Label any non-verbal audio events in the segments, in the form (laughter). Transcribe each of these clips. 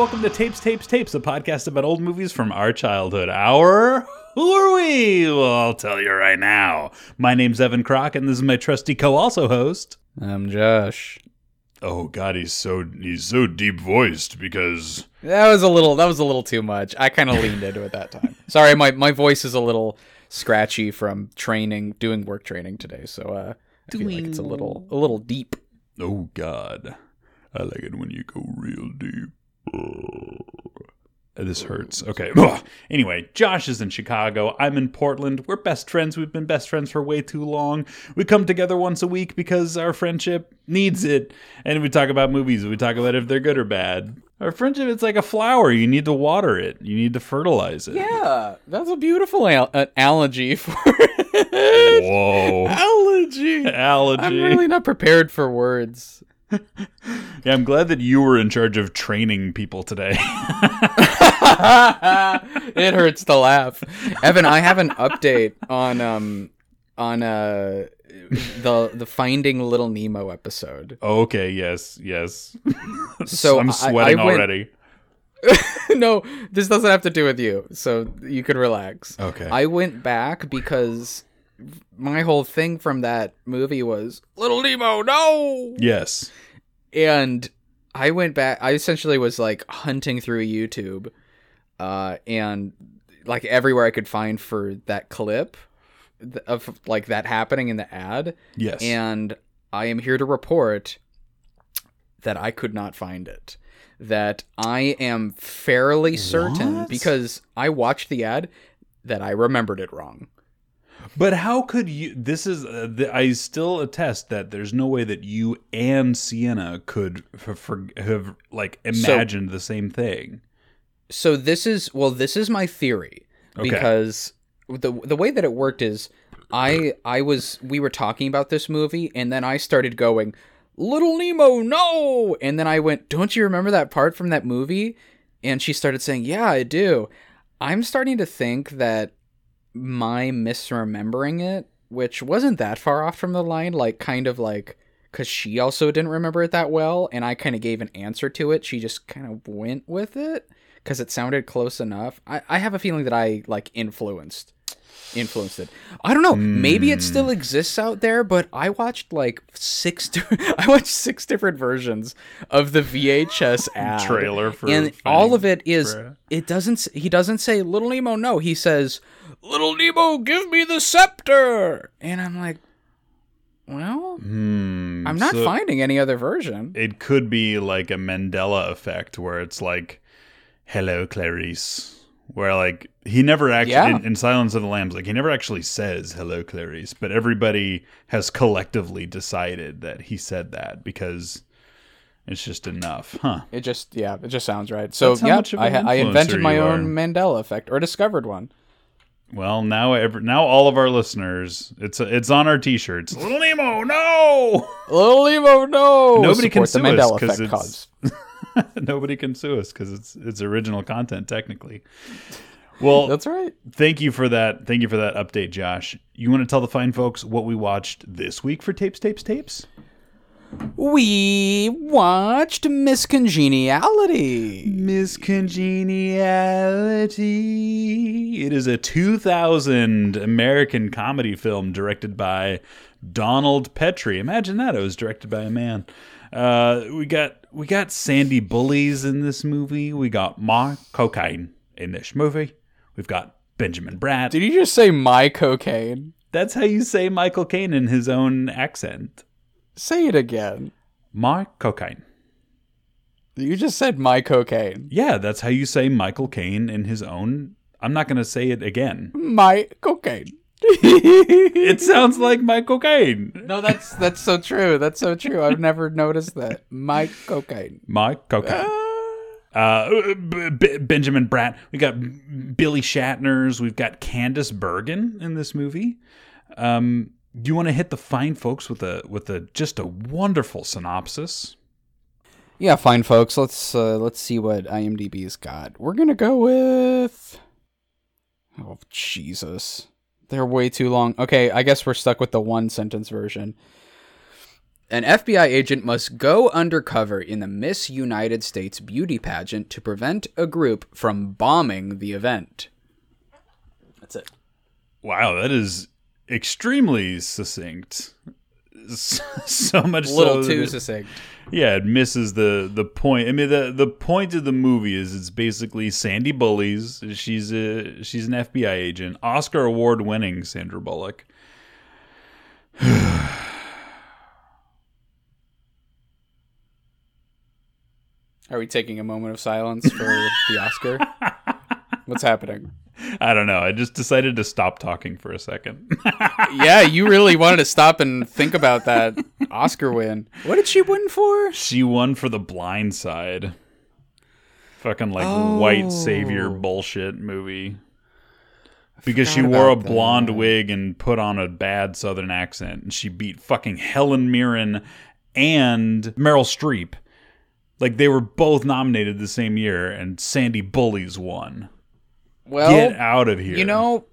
welcome to Tapes, Tapes, Tapes, a podcast about old movies from our childhood. Our who are we? Well, I'll tell you right now. My name's Evan Crock, and this is my trusty co-also host. I'm Josh. Oh God, he's so he's so deep voiced because That was a little. That was a little too much. I kind of leaned into it that time. (laughs) Sorry, my my voice is a little scratchy from training, doing work training today. So uh, I feel like it's a little a little deep. oh God, I like it when you go real deep. This hurts. Okay. Anyway, Josh is in Chicago. I'm in Portland. We're best friends. We've been best friends for way too long. We come together once a week because our friendship needs it. And we talk about movies. We talk about if they're good or bad. Our friendship is like a flower. You need to water it. You need to fertilize it. Yeah, that's a beautiful al- uh, analogy for (laughs) Whoa. allergy. Allergy. I'm really not prepared for words. (laughs) yeah, I'm glad that you were in charge of training people today. (laughs) it hurts to laugh. Evan, I have an update on um on uh the the Finding Little Nemo episode. okay, yes, yes. (laughs) So I'm I- sweating I went- already. (laughs) no, this doesn't have to do with you, so you could relax. Okay. I went back because my whole thing from that movie was Little Nemo, no. yes. And I went back. I essentially was like hunting through YouTube, uh, and like everywhere I could find for that clip of like that happening in the ad. Yes. And I am here to report that I could not find it. That I am fairly certain What? because I watched the ad that I remembered it wrong. But how could you? This is. Uh, the, I still attest that there's no way that you and Sienna could have, for, have like imagined the same thing. so this is well this is my theory Okay. because the the way that it worked is I I was we were talking about this movie and then I started going Little Nemo no and then I went don't you remember that part from that movie and she started saying yeah I do I'm starting to think that my misremembering it which wasn't that far off from the line like kind of like because she also didn't remember it that well and i kind of gave an answer to it. She just kind of went with it because it sounded close enough. I, I have a feeling that i like influenced influenced it. I don't know maybe it still hmm. exists out there but i watched like six (laughs) di- i watched six different versions of the vhs (laughs) ad Trailer for and all of it is it doesn't he doesn't say little nemo no he says little nemo give me the scepter and i'm like well Hmm. i'm not so finding any other version It could be like a Mandela effect, where it's like, "Hello, Clarice," where like he never actually Yeah. in, in Silence of the Lambs, like he never actually says "Hello, Clarice," but everybody has collectively decided that he said that because it's just enough, huh? it just yeah it just sounds right so yeah I, I invented my own mandela effect or discovered one Well, now every, now all of our listeners, it's it's on our T-shirts. (laughs) Little Nemo, no. little nemo no (laughs) Nobody can sue us mandela 'cause it's- cause Nobody can sue us because it's it's original content technically. Well, that's right thank you for that. Thank you for that update, Josh. You want to tell the fine folks what we watched this week for tapes, tapes, tapes? We watched miss congeniality Miss Congeniality. It is a 2000 American comedy film directed by Donald Petrie. Imagine that it was directed by a man. Uh, we got we got Sandy Bullies in this movie. We got Mark Cocaine in this movie. We've got Benjamin Bratt. did you just say my cocaine That's how you say Michael Caine in his own accent. Say it again Mark Cocaine. you just said my cocaine Yeah, that's how you say Michael Caine in his own. I'm not going to say it again. my cocaine (laughs) It sounds like Michael cocaine. No, that's that's so true. That's so true. I've never noticed that. My cocaine. Mike Cocaine. Uh, B- B- Benjamin Bratt. We got Billy Shatner's. We've got Candice Bergen in this movie. Um, you want to hit the fine folks with a with a just a wonderful synopsis? Yeah, fine, folks. Let's uh, let's see what IMDb's got. We're gonna go with. Oh Jesus, they're way too long. Okay, I guess we're stuck with the one sentence version. An FBI agent must go undercover in the Miss United States beauty pageant to prevent a group from bombing the event. That's it. Wow, that is extremely succinct. (laughs) So much A little so too that- succinct. Yeah, it misses the the point. I mean, the the point of the movie is it's basically Sandy Bullies. She's a she's an FBI agent, Oscar award winning Sandra Bullock. (sighs) Are we taking a moment of silence for the Oscar? (laughs) What's happening? (laughs) I don't know. I just decided to stop talking for a second. (laughs) Yeah, you really wanted to stop and think about that Oscar win. What did she win for? she won for The Blind Side. Fucking like Oh. white savior bullshit movie. Because she wore a about blonde that. wig and put on a bad southern accent, and she beat fucking Helen Mirren and Meryl Streep. Like they were both nominated the same year, and Sandy Bullies won. Well, Get out of here! You know,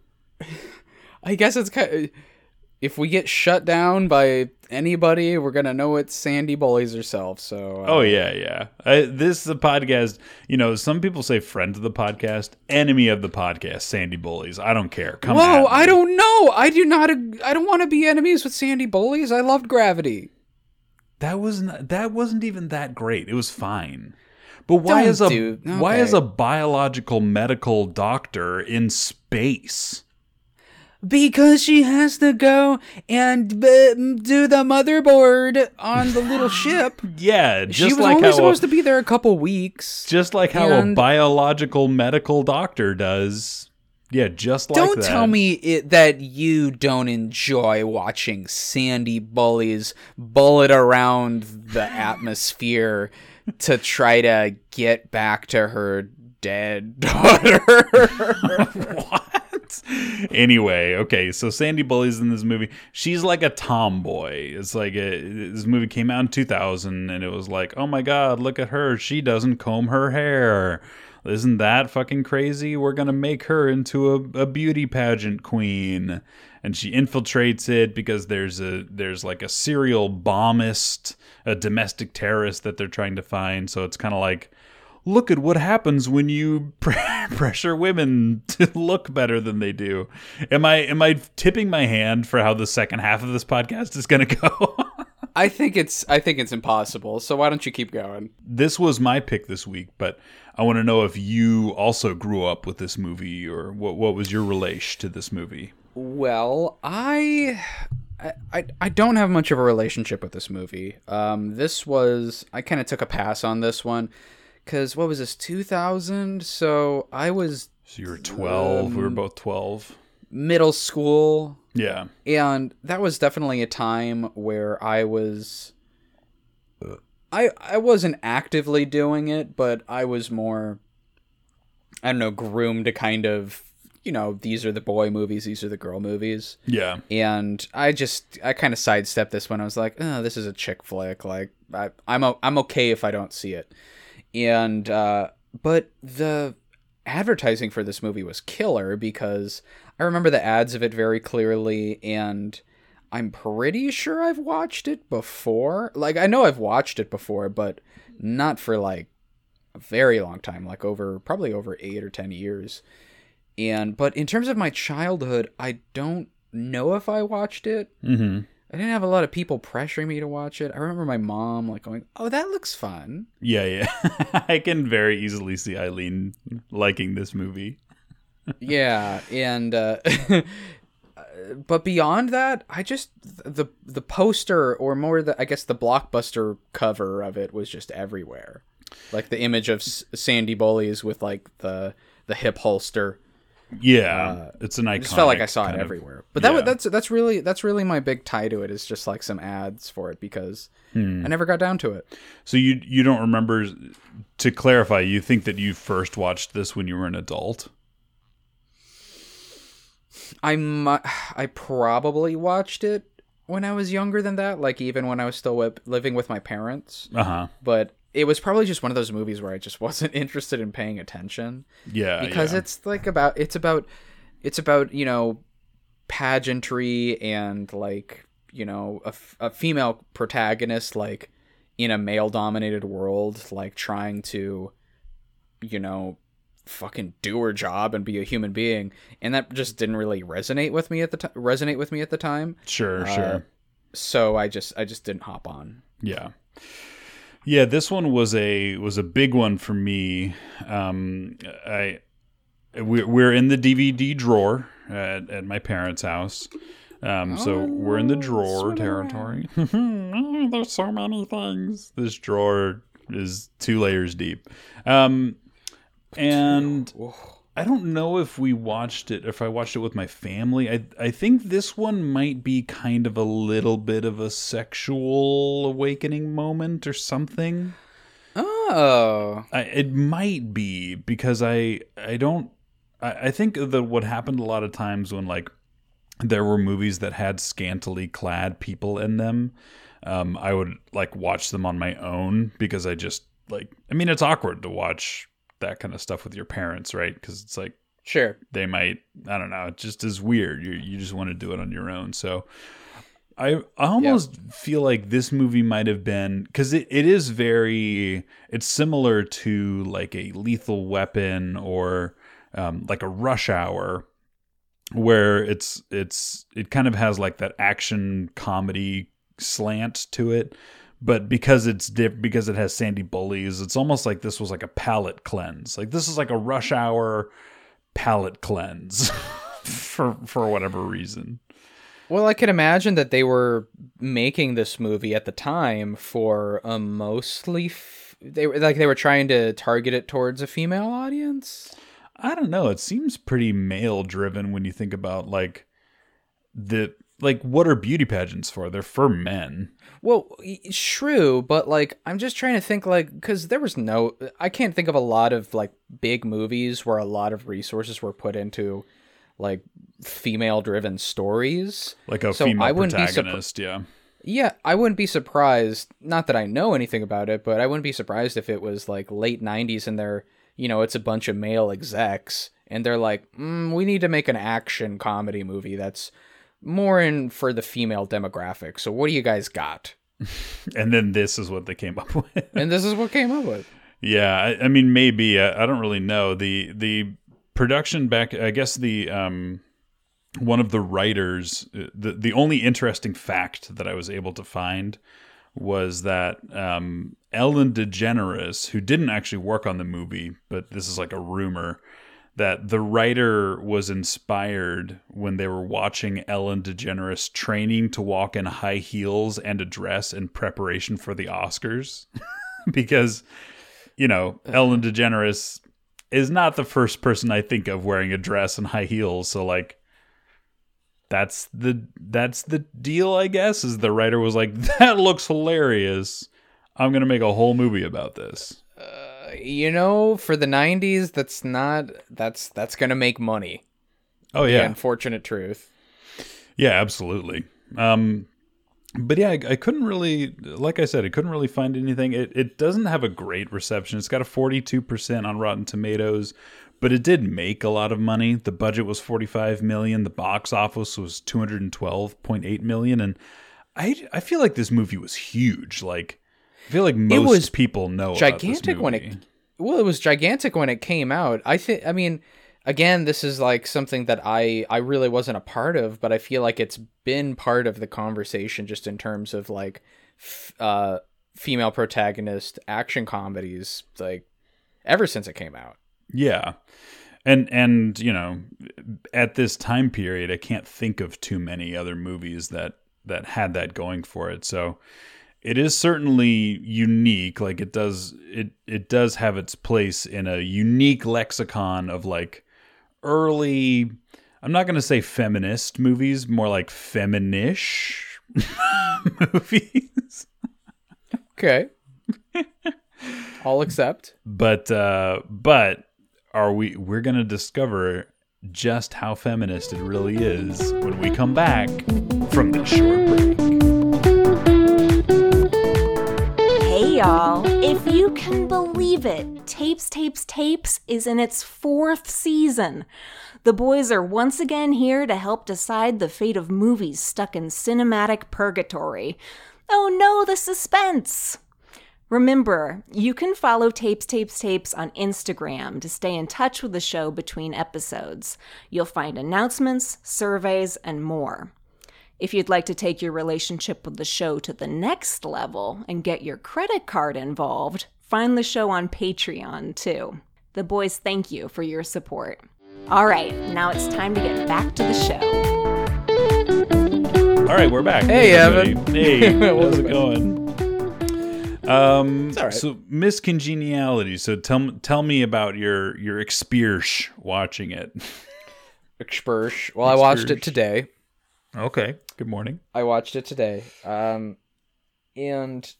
I guess it's kind of, if we get shut down by anybody, we're gonna know it's Sandy Bullies herself. So, uh, Oh yeah, yeah. I, this is a podcast. You know, some people say friend of the podcast, enemy of the podcast. Sandy Bullies. I don't care. Come. whoa! I don't know. I do not. I don't want to be enemies with Sandy Bullies. I loved Gravity. That wasn't that wasn't even that great. It was fine. But why Don't is a do- why is a biological medical doctor in space? Because she has to go and b- do the motherboard on the little (laughs) ship. Yeah, just she was like only supposed a, to be there a couple weeks. just like how a biological medical doctor does. Yeah, just like Don't that. tell me it, that you don't enjoy watching Sandy Bullies bullet around the atmosphere to try to get back to her dead (laughs) daughter. (laughs) what? Anyway, okay, so Sandy Bully's in this movie. She's like a tomboy. It's like a, this movie came out in 2000, and it was like, oh my god, look at her. She doesn't comb her hair. Isn't that fucking crazy? We're gonna make her into a, a beauty pageant queen, and she infiltrates it because there's a there's like a serial bombist, a domestic terrorist that they're trying to find. So it's kind of like look at what happens when you (laughs) pre- pressure women to look better than they do. Am I am I tipping my hand for how the second half of this podcast is going to go? (laughs) I think it's I think it's impossible. So why don't you keep going? this was my pick this week, but I want to know if you also grew up with this movie or what what was your relation to this movie? Well, I, I, I don't have much of a relationship with this movie. Um, this was I kind of took a pass on this one because what was this 2000? So I was So you were 12, we were Um, both 12. middle school, Yeah. and that was definitely a time where I was. I I wasn't actively doing it, but I was more. I don't know, groomed to kind of, you know, these are the boy movies, these are the girl movies. Yeah. and I just I kind of sidestepped this one. I was like, oh, this is a chick flick. Like I, I'm o- I'm okay if I don't see it. And uh, but the advertising for this movie was killer because I remember the ads of it very clearly, and I'm pretty sure I've watched it before. Like I know I've watched it before, but not for like a very long time, like over probably over eight or ten years. And but in terms of my childhood, I don't know if I watched it. Mhm. I didn't have a lot of people pressuring me to watch it. I remember my mom like going, "Oh, that looks fun." Yeah, yeah. (laughs) I can very easily see Eileen liking this movie. yeah, and (laughs) uh, but beyond that, I just the the poster or more the I guess the blockbuster cover of it was just everywhere. Like the image of S- Sandy Bullies with like the the hip holster. Yeah, it's an iconic. I just felt like I saw it of- everywhere. But that yeah. that's that's really that's really my big tie to it is just like some ads for it because Hmm. I never got down to it. So you you don't remember? To clarify, you think that you first watched this when you were an adult? I mu- I probably watched it when I was younger than that, like even when I was still living with my parents. Uh huh. But it was probably just one of those movies where I just (laughs) wasn't interested in paying attention Yeah, because yeah. it's like about it's about it's about you know pageantry and like you know a, a female protagonist like in a male dominated world like trying to you know fucking do her job and be a human being and that just didn't really resonate with me at the time resonate with me at the time Sure, Uh, sure. so i just i just didn't hop on Yeah. Yeah, this one was a was a big one for me. Um, I we, we're in the DVD drawer at, at my parents' house. Um, so we're in the drawer territory. (laughs) There's so many things. This drawer is two layers deep. Um, and I don't know if we watched it, if I watched it with my family. I I think this one might be kind of a little bit of a sexual awakening moment or something. oh I, it might be because I I don't I, I think that what happened a lot of times when like there were movies that had scantily clad people in them, um, I would like watch them on my own because I just like I mean it's awkward to watch that kind of stuff with your parents, right? Because it's like sure they might I don't know, it just is weird. You you just want to do it on your own. So I I almost feel like this movie might have been because it, it is very it's similar to like a lethal weapon or um, like a rush hour where it's it's it kind of has like that action comedy slant to it but because it's dip because it has sandy bullies it's almost like this was like a palate cleanse like this is like a rush hour palate cleanse (laughs) for for whatever reason Well, I can imagine that they were making this movie at the time for a mostly f- they were like they were trying to target it towards a female audience. I don't know. It seems pretty male driven when you think about like the like what are beauty pageants for? They're for men. Well, true, but like I'm just trying to think like cuz there was no I can't think of a lot of like big movies where a lot of resources were put into like female driven stories. Like a So female I wouldn't be surpri- protagonist, yeah. Yeah, I wouldn't be surprised. Not that I know anything about it, but I wouldn't be surprised if it was like late '90s and they're, you know, it's a bunch of male execs and they're like, mm, we need to make an action comedy movie that's more in for the female demographic. So what do you guys got? (laughs) And then this is what they came up (laughs) with. And this is what came up with. Yeah, I, I mean, maybe I, I don't really know the the production back. I guess the um one of the writers, uh, the the only interesting fact that I was able to find was that um, Ellen DeGeneres, who didn't actually work on the movie, but this is like a rumor that the writer was inspired when they were watching Ellen DeGeneres training to walk in high heels and a dress in preparation for the Oscars, (laughs) because you know, Ellen uh-huh. DeGeneres is not the first person I think of wearing a dress and high heels. So like that's the that's the deal, I guess, is the writer was like, (laughs) That looks hilarious. I'm gonna make a whole movie about this. You know, for the '90s, that's not that's that's gonna make money. Oh The yeah. unfortunate truth. Yeah, absolutely. Um, but yeah, I, I couldn't really, like I said, I couldn't really find anything. It it doesn't have a great reception. It's got a forty two percent on Rotten Tomatoes, but it did make a lot of money. The budget was forty five million. The box office was two hundred and twelve point eight million, and I I feel like this movie was huge. Like I feel like most was people know gigantic when it well it was gigantic when it came out i think i mean again this is like something that i i really wasn't a part of but i feel like it's been part of the conversation just in terms of like f- uh female protagonist action comedies like ever since it came out Yeah. And and you know, at this time period I can't think of too many other movies that that had that going for it. So it is certainly unique. Like it does it it does have its place in a unique lexicon of like early I'm not going to say feminist movies, more like feminish (laughs) movies. okay i'll accept but uh but are we we're gonna discover just how feminist it really is when we come back from the short break Hey y'all, if you can believe it, Tapes, Tapes, Tapes is in its fourth season. The boys are once again here to help decide the fate of movies stuck in cinematic purgatory. Oh no, the suspense! Remember, you can follow Tapes, Tapes, Tapes on Instagram to stay in touch with the show between episodes. You'll find announcements, surveys, and more. If you'd like to take your relationship with the show to the next level and get your credit card involved, find the show on Patreon too. The boys thank you for your support. All right, now it's time to get back to the show. All right, we're back. Hey, everybody. Evan. Hey, (laughs) how's it going? Um, all right. so Miss Congeniality. So tell tell me about your your experience watching it. Expersh. Well, I watched it today. Okay. Good morning. I watched it today. Um, and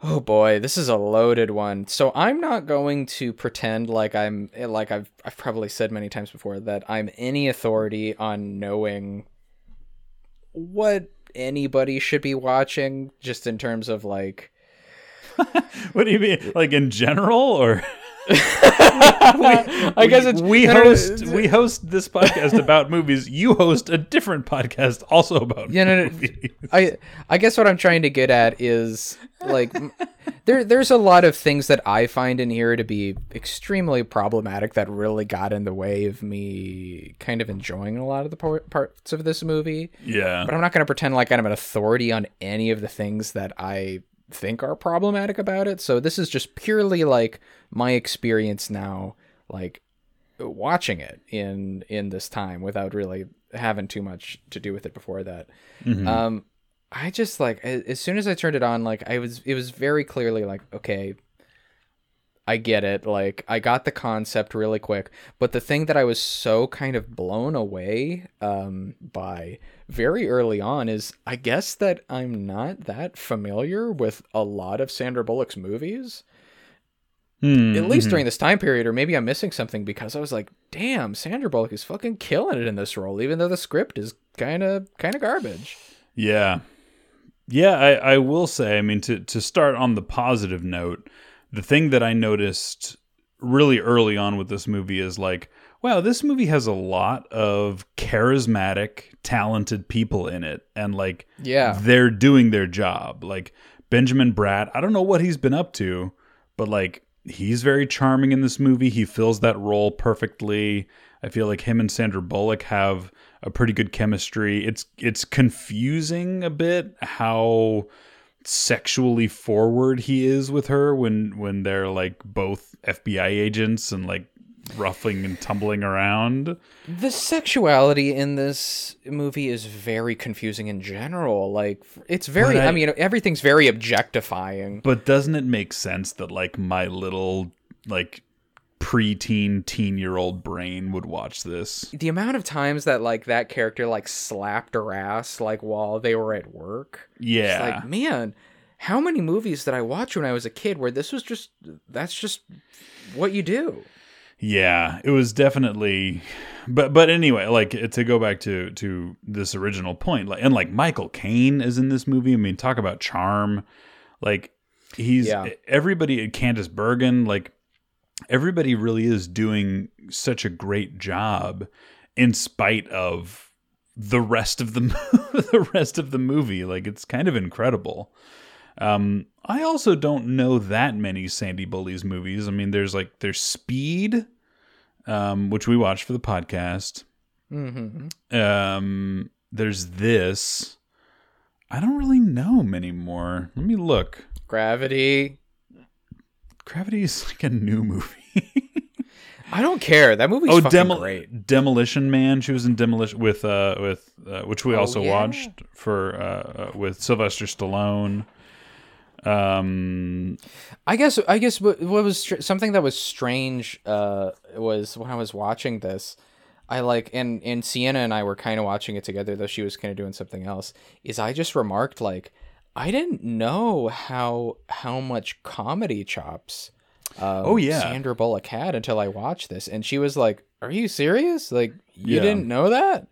oh boy, this is a loaded one. So I'm not going to pretend like I'm like I've I've probably said many times before that I'm any authority on knowing what anybody should be watching, just in terms of like. (laughs) What do you mean? Like in general, or (laughs) I guess it's we no, no, no, host we host this podcast about movies. You host a different podcast also about Yeah, no, no, movies. I I guess what I'm trying to get at is like there there's a lot of things that I find in here to be extremely problematic that really got in the way of me kind of enjoying a lot of the par- parts of this movie. Yeah. But I'm not going to pretend like I'm an authority on any of the things that I think are problematic about it. So this is just purely like my experience now like watching it in in this time without really having too much to do with it before that. Mhm. Um, I just like as soon as I turned it on, like I was, it was very clearly like, okay, I get it. Like I got the concept really quick, but the thing that I was so kind of blown away um, by very early on is, I guess that I'm not that familiar with a lot of Sandra Bullock's movies Hmm, at least mhm. during this time period, or maybe I'm missing something because I was like, damn, Sandra Bullock is fucking killing it in this role, even though the script is kind of kind of garbage. Yeah. Yeah, I, I will say, I mean, to, to start on the positive note, the thing that I noticed really early on with this movie is like, wow, this movie has a lot of charismatic, talented people in it. And like, Yeah. they're doing their job. Like, Benjamin Bratt, I don't know what he's been up to, but like, he's very charming in this movie. He fills that role perfectly. I feel like him and Sandra Bullock have a pretty good chemistry. It's it's confusing a bit how sexually forward he is with her when when they're like both FBI agents and like ruffling and tumbling around. The sexuality in this movie is very confusing in general. Like it's very I- I, mean everything's very objectifying. But doesn't it make sense that like my little like preteen teen year old brain would watch this? The amount of times that like that character like slapped her ass like while they were at work. Yeah. It's like, man, how many movies did I watch when I was a kid where this was just that's just what you do? Yeah, it was definitely, but but anyway, like to go back to to this original point, like and like Michael Caine is in this movie. I mean, talk about charm. Like he's Yeah. everybody. Candice Bergen, like everybody, really is doing such a great job, in spite of the rest of the (laughs) the rest of the movie. Like it's kind of incredible. Um, I also don't know that many Sandy Bullies movies. I mean, there's like there's Speed, um, which we watched for the podcast. Mm-hmm. Um, there's this. I don't really know many more. Let me look. Gravity. Gravity is like a new movie. I don't care. That movie's oh, fucking Demol- great. Demolition Man. She was in Demolition with uh with uh, which we Oh, also yeah. watched for uh, uh with Sylvester Stallone. Um, I guess I guess what, what was str- something that was strange uh was when I was watching this. I like and and Sienna and I were kind of watching it together though she was kind of doing something else. Is I just remarked like I didn't know how how much comedy chops um, Oh, yeah. Sandra Bullock had until I watched this and she was like, "Are you serious? Like you Yeah. didn't know that?"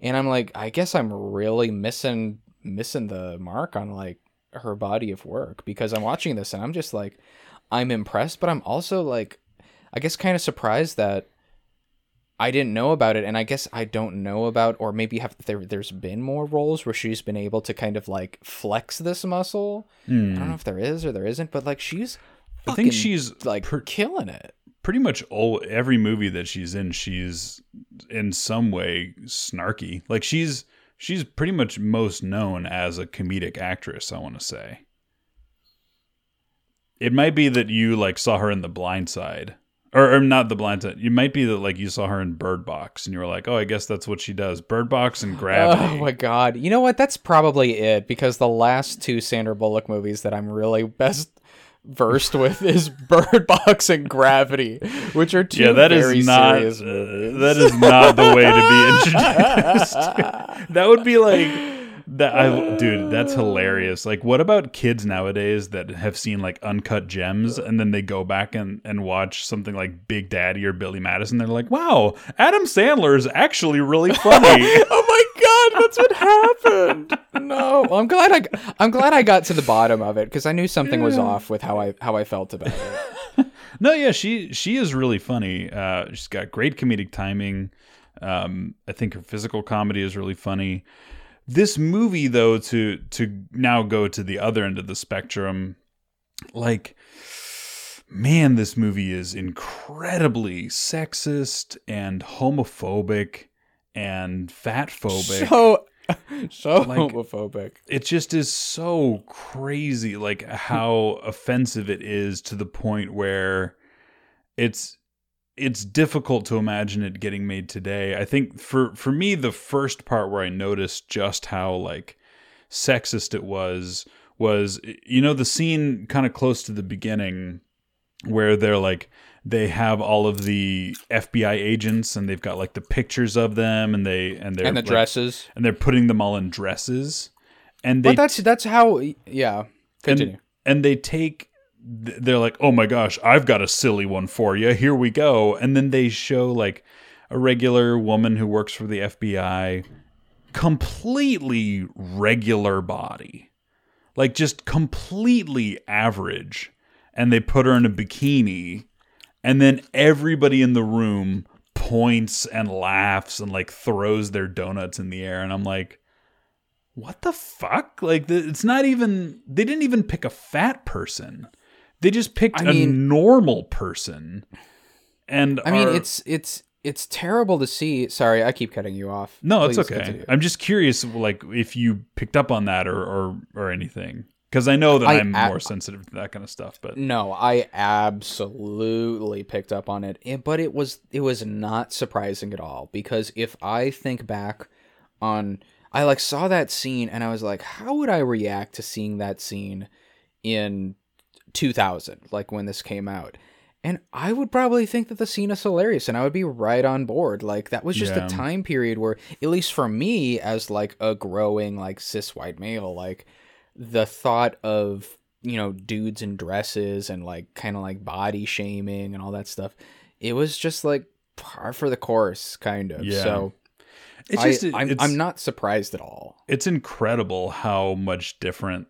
And I'm like, "I guess I'm really missing missing the mark on like her body of work because I'm watching this and I'm just like I'm impressed, but I'm also like I guess kind of surprised that I didn't know about it, and I guess I don't know about, or maybe have there. There's been more roles where she's been able to kind of like flex this muscle. I don't know if there is or there isn't, but like she's. Hmm. I think she's like per- killing it. pretty much all every movie that she's in she's in some way snarky like she's she's pretty much most known as a comedic actress i want to say it might be that you like saw her in the blind side or, or not the blind side. It might be that like you saw her in bird box and you were like oh i guess that's what she does. Bird box and gravity. Oh my god! You know what? That's probably it because the last two Sandra Bullock movies that I'm really best versed with (laughs) is Bird Box and Gravity, which are two yeah that very is not serious uh, that is not the way to be (laughs) introduced. (laughs) That would be like that I dude, that's hilarious. Like what about kids nowadays that have seen like uncut gems and then they go back and, and watch something like Big Daddy or Billy Madison, they're like, Wow, Adam Sandler is actually really (laughs) funny. oh my god, that's what happened. No, well, I'm glad I I'm glad I got to the bottom of it because I knew something was off with how I how I felt about it. (laughs) no, yeah, she she is really funny. Uh she's got great comedic timing. Um I think her physical comedy is really funny. This movie though to to now go to the other end of the spectrum like man this movie is incredibly sexist and homophobic and fat phobic So so Like- homophobic. it just is so crazy like how offensive it is to the point where it's it's difficult to imagine it getting made today i think for for me the first part where i noticed just how like sexist it was was you know the scene kind of close to the beginning where they're like they have all of the FBI agents and they've got like the pictures of them and they and they're And the like, dresses. and they're putting them all in dresses and they But that's that's how yeah. Continue. and, and they take they're like oh my gosh i've got a silly one for you here we go and then they show like a regular woman who works for the fbi completely regular body like just completely average and they put her in a bikini and then everybody in the room points and laughs and like throws their donuts in the air and i'm like what the fuck? Like, it's not even. They didn't even pick a fat person. They just picked I a mean- normal person. And I mean, it's it's it's terrible to see. Sorry, I keep cutting you off. no, it's okay. continue. I'm just curious, like, if you picked up on that or or, or anything, because I know that I I'm ab- more sensitive to that kind of stuff. But No, I absolutely picked up on it, eh, but it was it was not surprising at all because if I think back on I like saw that scene and I was like, how would I react to seeing that scene in 2000, like when this came out? And I would probably think that the scene is hilarious and I would be right on board. Like that was just Yeah. a time period where at least for me as like a growing like cis white male, like the thought of you know dudes in dresses and like kind of like body shaming and all that stuff it was just like par for the course kind of Yeah. so it's I, just I'm, I'm not surprised at all it's incredible how much different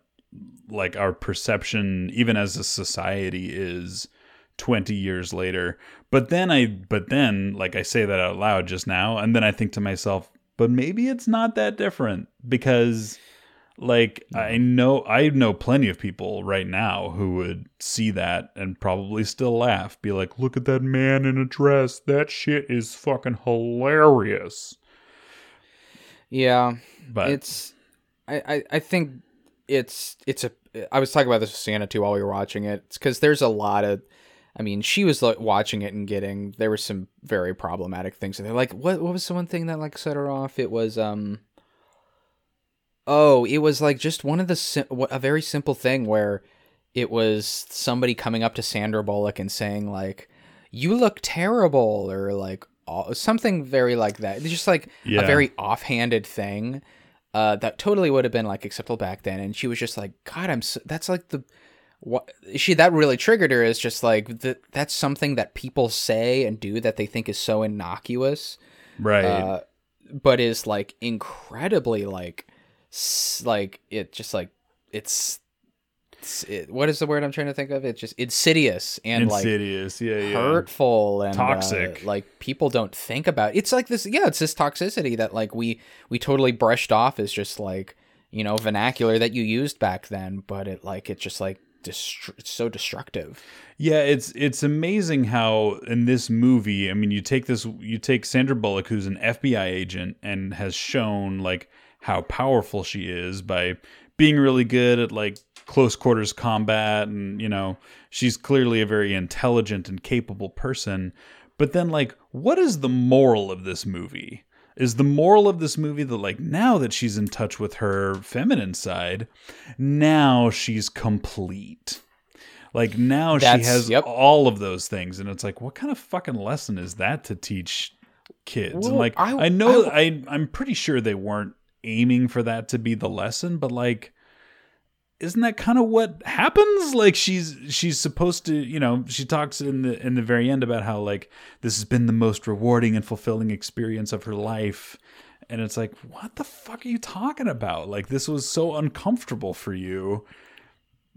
like our perception even as a society is 20 years later. But then i but then like i say that out loud just now and then i think to myself but maybe it's not that different because like i know i know plenty of people right now who would see that and probably still laugh be like look at that man in a dress. That shit is fucking hilarious. Yeah. But it's I, I i think it's it's a i was talking about this with Sienna too while we were watching it. It's because there's a lot of i mean she was like watching it and getting there were some very problematic things and they're like what what was the one thing that like set her off? It was um oh it was like just one of the sim- a very simple thing where it was somebody coming up to sandra bullock and saying like you look terrible or like something very like that. It's just like Yeah. a very offhanded thing uh, that totally would have been like acceptable back then. And she was just like, God, I'm so, that's like the what she that really triggered her is just like that that's something that people say and do that they think is so innocuous, right uh, but is like incredibly like like it just like it's it, what is the word I'm trying to think of? It's just insidious and like Insidious, yeah, yeah. hurtful and uh, Toxic. like people don't think about. It's like this. Yeah, it's this toxicity that like we we totally brushed off as just like you know vernacular that you used back then, but it like it's just like destru- it's so destructive. Yeah, it's it's amazing how in this movie, I mean, you take this, you take Sandra Bullock, who's an FBI agent and has shown like how powerful she is by being really good at like close quarters combat, and you know, she's clearly a very intelligent and capable person. But then, like, what is the moral of this movie? Is the moral of this movie that like now that she's in touch with her feminine side, now she's complete. Like now she has yep. all of those things, and it's like, what kind of fucking lesson is that to teach kids? and like, I- I, know, I- I, I'm pretty sure they weren't aiming for that to be the lesson, but like, isn't that kind of what happens? Like, she's she's supposed to, you know, she talks in the in the very end about how like this has been the most rewarding and fulfilling experience of her life. And it's like, what the fuck are you talking about? Like, this was so uncomfortable for you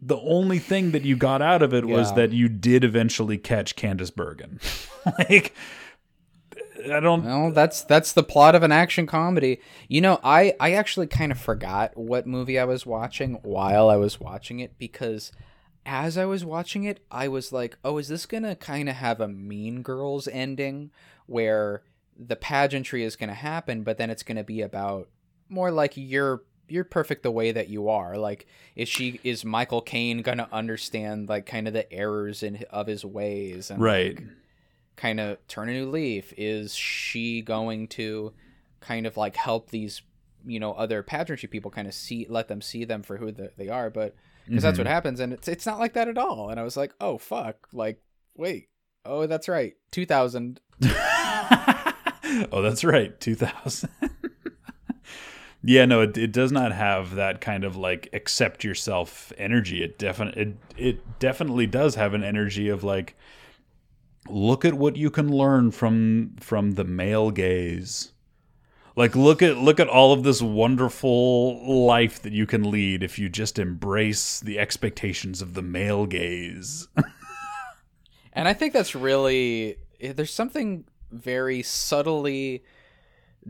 the only thing that you got out of it was that you did eventually catch Candice Bergen. (laughs) like I don't Well, that's that's the plot of an action comedy. You know, I I actually kind of forgot what movie I was watching while I was watching it because as I was watching it, I was like, "Oh, is this going to kind of have a Mean Girls ending where the pageantry is going to happen, but then it's going to be about more like you're you're perfect the way that you are. Like is she is Michael Caine going to understand like kind of the errors in of his ways and right. Kind of turn a new leaf? Is she going to kind of like help these, you know, other pageantry people kind of see, let them see them for who the, they are? But because that's what mm-hmm. happens, and it's it's not like that at all. And I was like, oh fuck, like wait, oh that's right, two thousand. (laughs) oh, that's right. 2000. (laughs) yeah, no, it, it does not have that kind of like accept yourself energy. It definitely it, it definitely does have an energy of like look at what you can learn from from the male gaze. Like look at look at all of this wonderful life that you can lead if you just embrace the expectations of the male gaze. (laughs) And I think that's really eh, there's something very subtly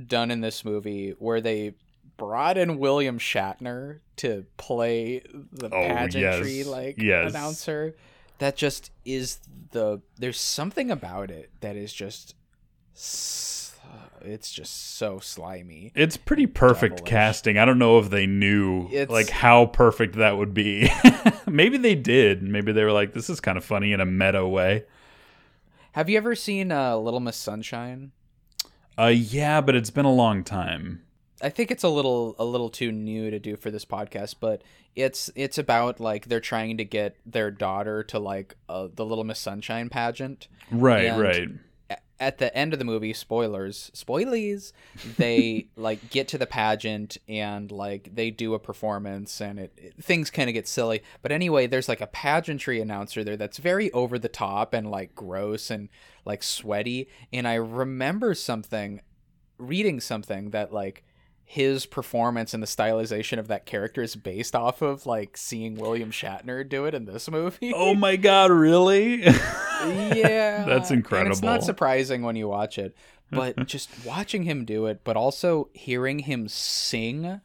done in this movie where they brought in William Shatner to play the Oh, pageantry yes. like Yes. announcer. That just is the there's something about it that is just it's just so slimy. It's pretty perfect Devilish. casting. I don't know if they knew It's- like how perfect that would be. (laughs) Maybe they did. Maybe they were like, "This is kind of funny in a meta way." Have you ever seen uh, Little Miss Sunshine? Uh, yeah, but it's been a long time. I think it's a little a little too new to do for this podcast, but it's it's about like they're trying to get their daughter to like uh, the Little Miss Sunshine pageant. Right, And- right. A- At the end of the movie, spoilers, spoilies, they (laughs) like get to the pageant and like they do a performance and it, it- things kind of get silly. But anyway, there's like a pageantry announcer there that's very over the top and like gross and like sweaty. And I remember something reading something that like his performance and the stylization of that character is based off of like seeing William Shatner do it in this movie. Oh my god, really? yeah, (laughs) That's And it's not surprising when you watch it, but (laughs) just watching him do it, but also hearing him sing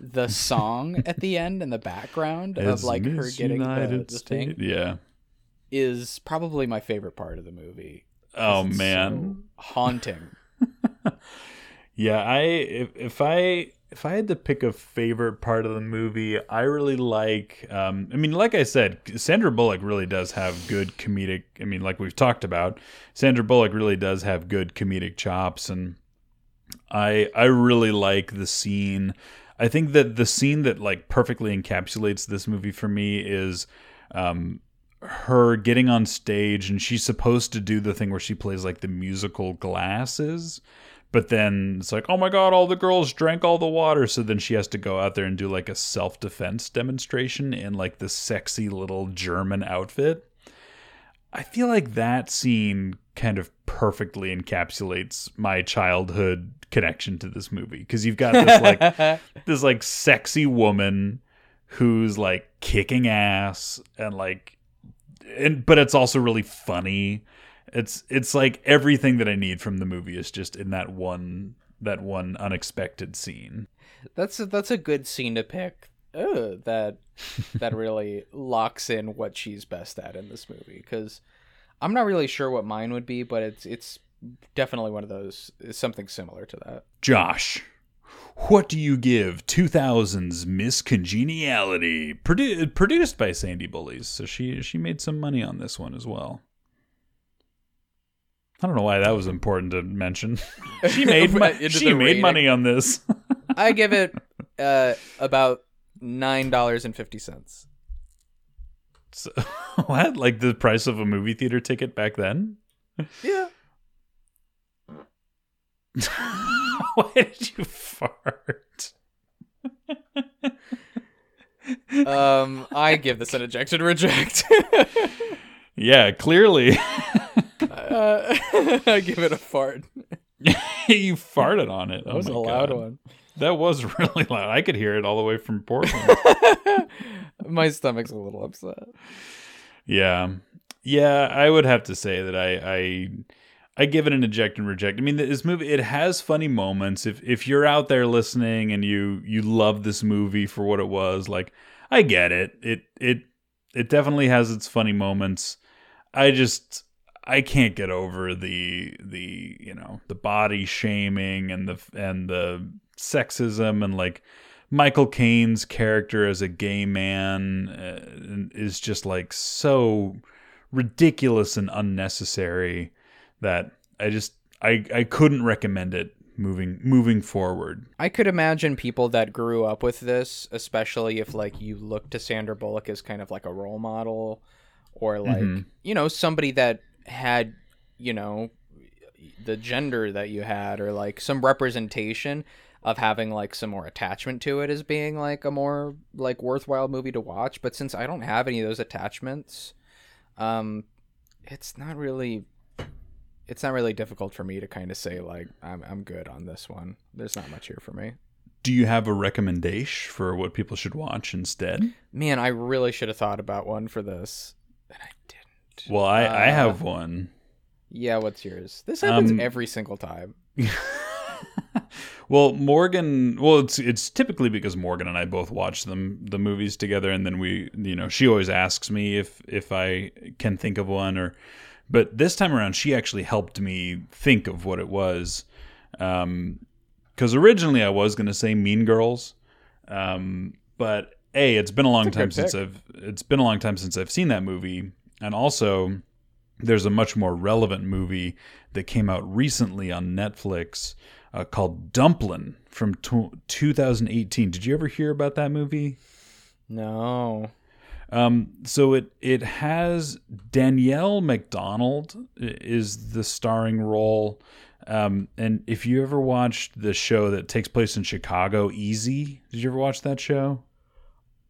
the song at the end in the background of As like her getting the, United the thing Yeah. is probably my favorite part of the movie. Oh man. so haunting. Yeah, I if if I if I had to pick a favorite part of the movie, I really like. Um, I mean, like I said, Sandra Bullock really does have good comedic. I mean, like we've talked about, Sandra Bullock really does have good comedic chops, and I I really like the scene. I think that the scene that like perfectly encapsulates this movie for me is um, her getting on stage and she's supposed to do the thing where she plays like the musical glasses but then it's like oh my god all the girls drank all the water. So then she has to go out there and do like a self-defense demonstration in like this sexy little german outfit. I feel like that scene kind of perfectly encapsulates my childhood connection to this movie. Because you've got this like (laughs) this like sexy woman who's like kicking ass and like and but it's also really funny. It's it's like everything that I need from the movie is just in that one that one unexpected scene. That's a, that's a good scene to pick. Oh, that that (laughs) really locks in what she's best at in this movie because I'm not really sure what mine would be, but it's it's definitely one of those something similar to that. Josh, what do you give 2000's Miss Congeniality? Produ- produced by Sandy Bullies, so she she made some money on this one as well. I don't know why that was important to mention. (laughs) she made mo- she made rating. money on this. (laughs) I give it uh, about nine dollars and fifty cents. So, (laughs) what? Like the price of a movie theater ticket back then? Yeah. why did you fart? Um, I give this an eject and reject. Yeah, clearly uh, (laughs) I give it a fart. (laughs) you farted on it. That oh was a loud God. one. That was (laughs) really loud. I could hear it all the way from Portland. My stomach's a little upset. yeah, yeah. I would have to say that I, I, I give it an eject and reject. I mean, this movie it has funny moments. If if you're out there listening and you you love this movie for what it was, like I get it. It it it definitely has its funny moments. I just I can't get over the the you know the body shaming and the and the sexism and like Michael Caine's character as a gay man uh, is just like so ridiculous and unnecessary that I just I I couldn't recommend it moving moving forward. I could imagine people that grew up with this, especially if like you look to Sandra Bullock as kind of like a role model or like, Mhm. you know, somebody that had, you know, the gender that you had or like some representation of having like some more attachment to it as being like a more like worthwhile movie to watch, but since I don't have any of those attachments, um it's not really it's not really difficult for me to kind of say like I'm I'm good on this one. There's not much here for me. Do you have a recommendation for what people should watch instead? Man, I really should have thought about one for this, and I didn't. Well, I I Uh, have one. Yeah, what's yours? This happens Um, every single time. (laughs) well, Morgan. Well, it's it's typically because Morgan and I both watch them the movies together, and then we, you know, she always asks me if if I can think of one, or, but this time around, she actually helped me think of what it was, um, because originally I was gonna say Mean Girls, um, but a it's been a long a time since pick. I've it's been a long time since I've seen that movie, and also there's a much more relevant movie that came out recently on Netflix uh, called Dumplin' from t- 2018. Did you ever hear about that movie? No. Um, so it it has Danielle Macdonald is the starring role. Um, and if you ever watched the show that takes place in Chicago, Easy, did you ever watch that show?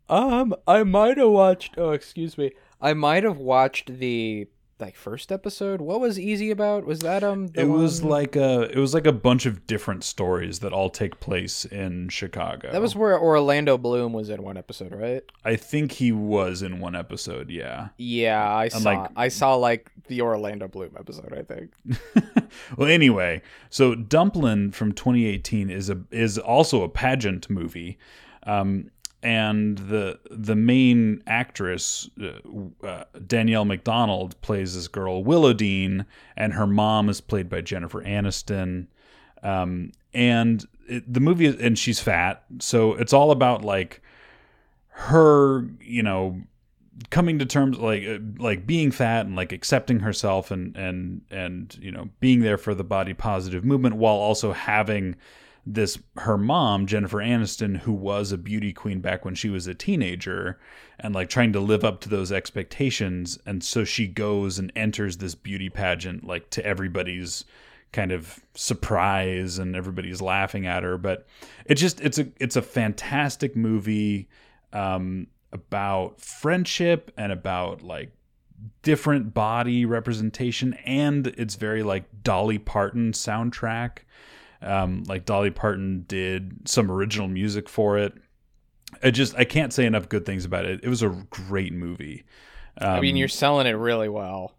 Um, I might have watched. Oh, excuse me. I might have watched the like first episode. What was Easy about? Was that um? the it was one- like a it was like a bunch of different stories that all take place in Chicago. that was where Orlando Bloom was in one episode, right? I think he was in one episode, yeah. Yeah, I saw. like- I saw like the Orlando Bloom episode. I think. (laughs) well, anyway, so Dumplin' from 2018 is a is also a pageant movie, um, and the the main actress uh, uh, Danielle Macdonald plays this girl Willowdean, and her mom is played by Jennifer Aniston, um, and it, the movie is, and she's fat, so it's all about like her, you know, coming to terms like uh, like being fat and like accepting herself and and and you know being there for the body positive movement while also having this her mom Jennifer Aniston who was a beauty queen back when she was a teenager and like trying to live up to those expectations. And so she goes and enters this beauty pageant like to everybody's kind of surprise and everybody's laughing at her. But it just it's a it's a fantastic movie um about friendship and about like different body representation. And it's very like Dolly Parton soundtrack um like Dolly Parton did some original music for it I just I can't say enough good things about it. It was a great movie. Um, I mean, you're selling it really well.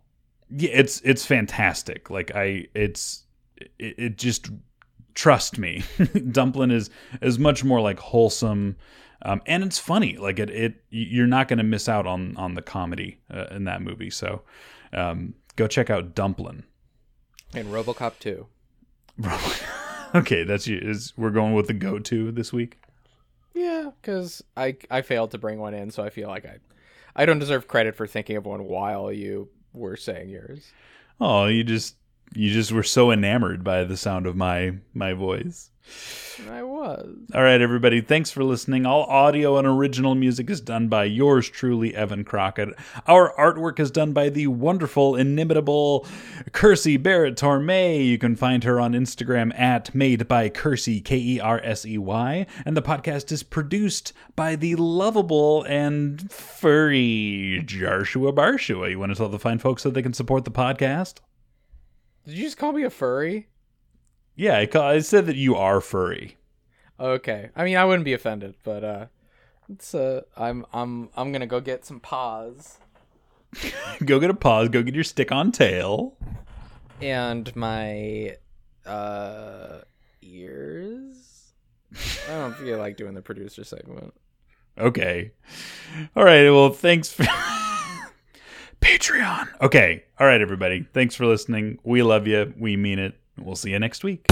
yeah, it's it's fantastic. Like I, it's it, it just trust me. (laughs) Dumplin is is much more like wholesome, um, and it's funny. Like it, it you're not going to miss out on on the comedy uh, in that movie. So um, go check out Dumplin. And RoboCop 2. (laughs) (laughs) okay, that's you. Is we're going with the go to this week. Yeah, because I I failed to bring one in, so I feel like I I don't deserve credit for thinking of one while you were saying yours. Oh, you just you just were so enamored by the sound of my my voice. I was. All right, everybody. Thanks for listening. All audio and original music is done by yours truly, Evan Crockett. Our artwork is done by the wonderful, inimitable Kersey Barrett Tormey. You can find her on Instagram at made by Kersey, K E R S E Y. And the podcast is produced by the lovable and furry Joshua Barshua. You want to tell the fine folks that they can support the podcast? Did you just call me a furry? Yeah, I, ca- I said that you are furry. Okay. I mean, I wouldn't be offended, but uh it's uh I'm I'm I'm going to go get some paws (laughs) Go get a pause. Go get your stick on tail. and my uh ears. I don't feel like doing the producer segment. Okay. All right. Well, thanks for (laughs) Patreon. Okay. All right, everybody. Thanks for listening. We love you. We mean it. We'll see you next week.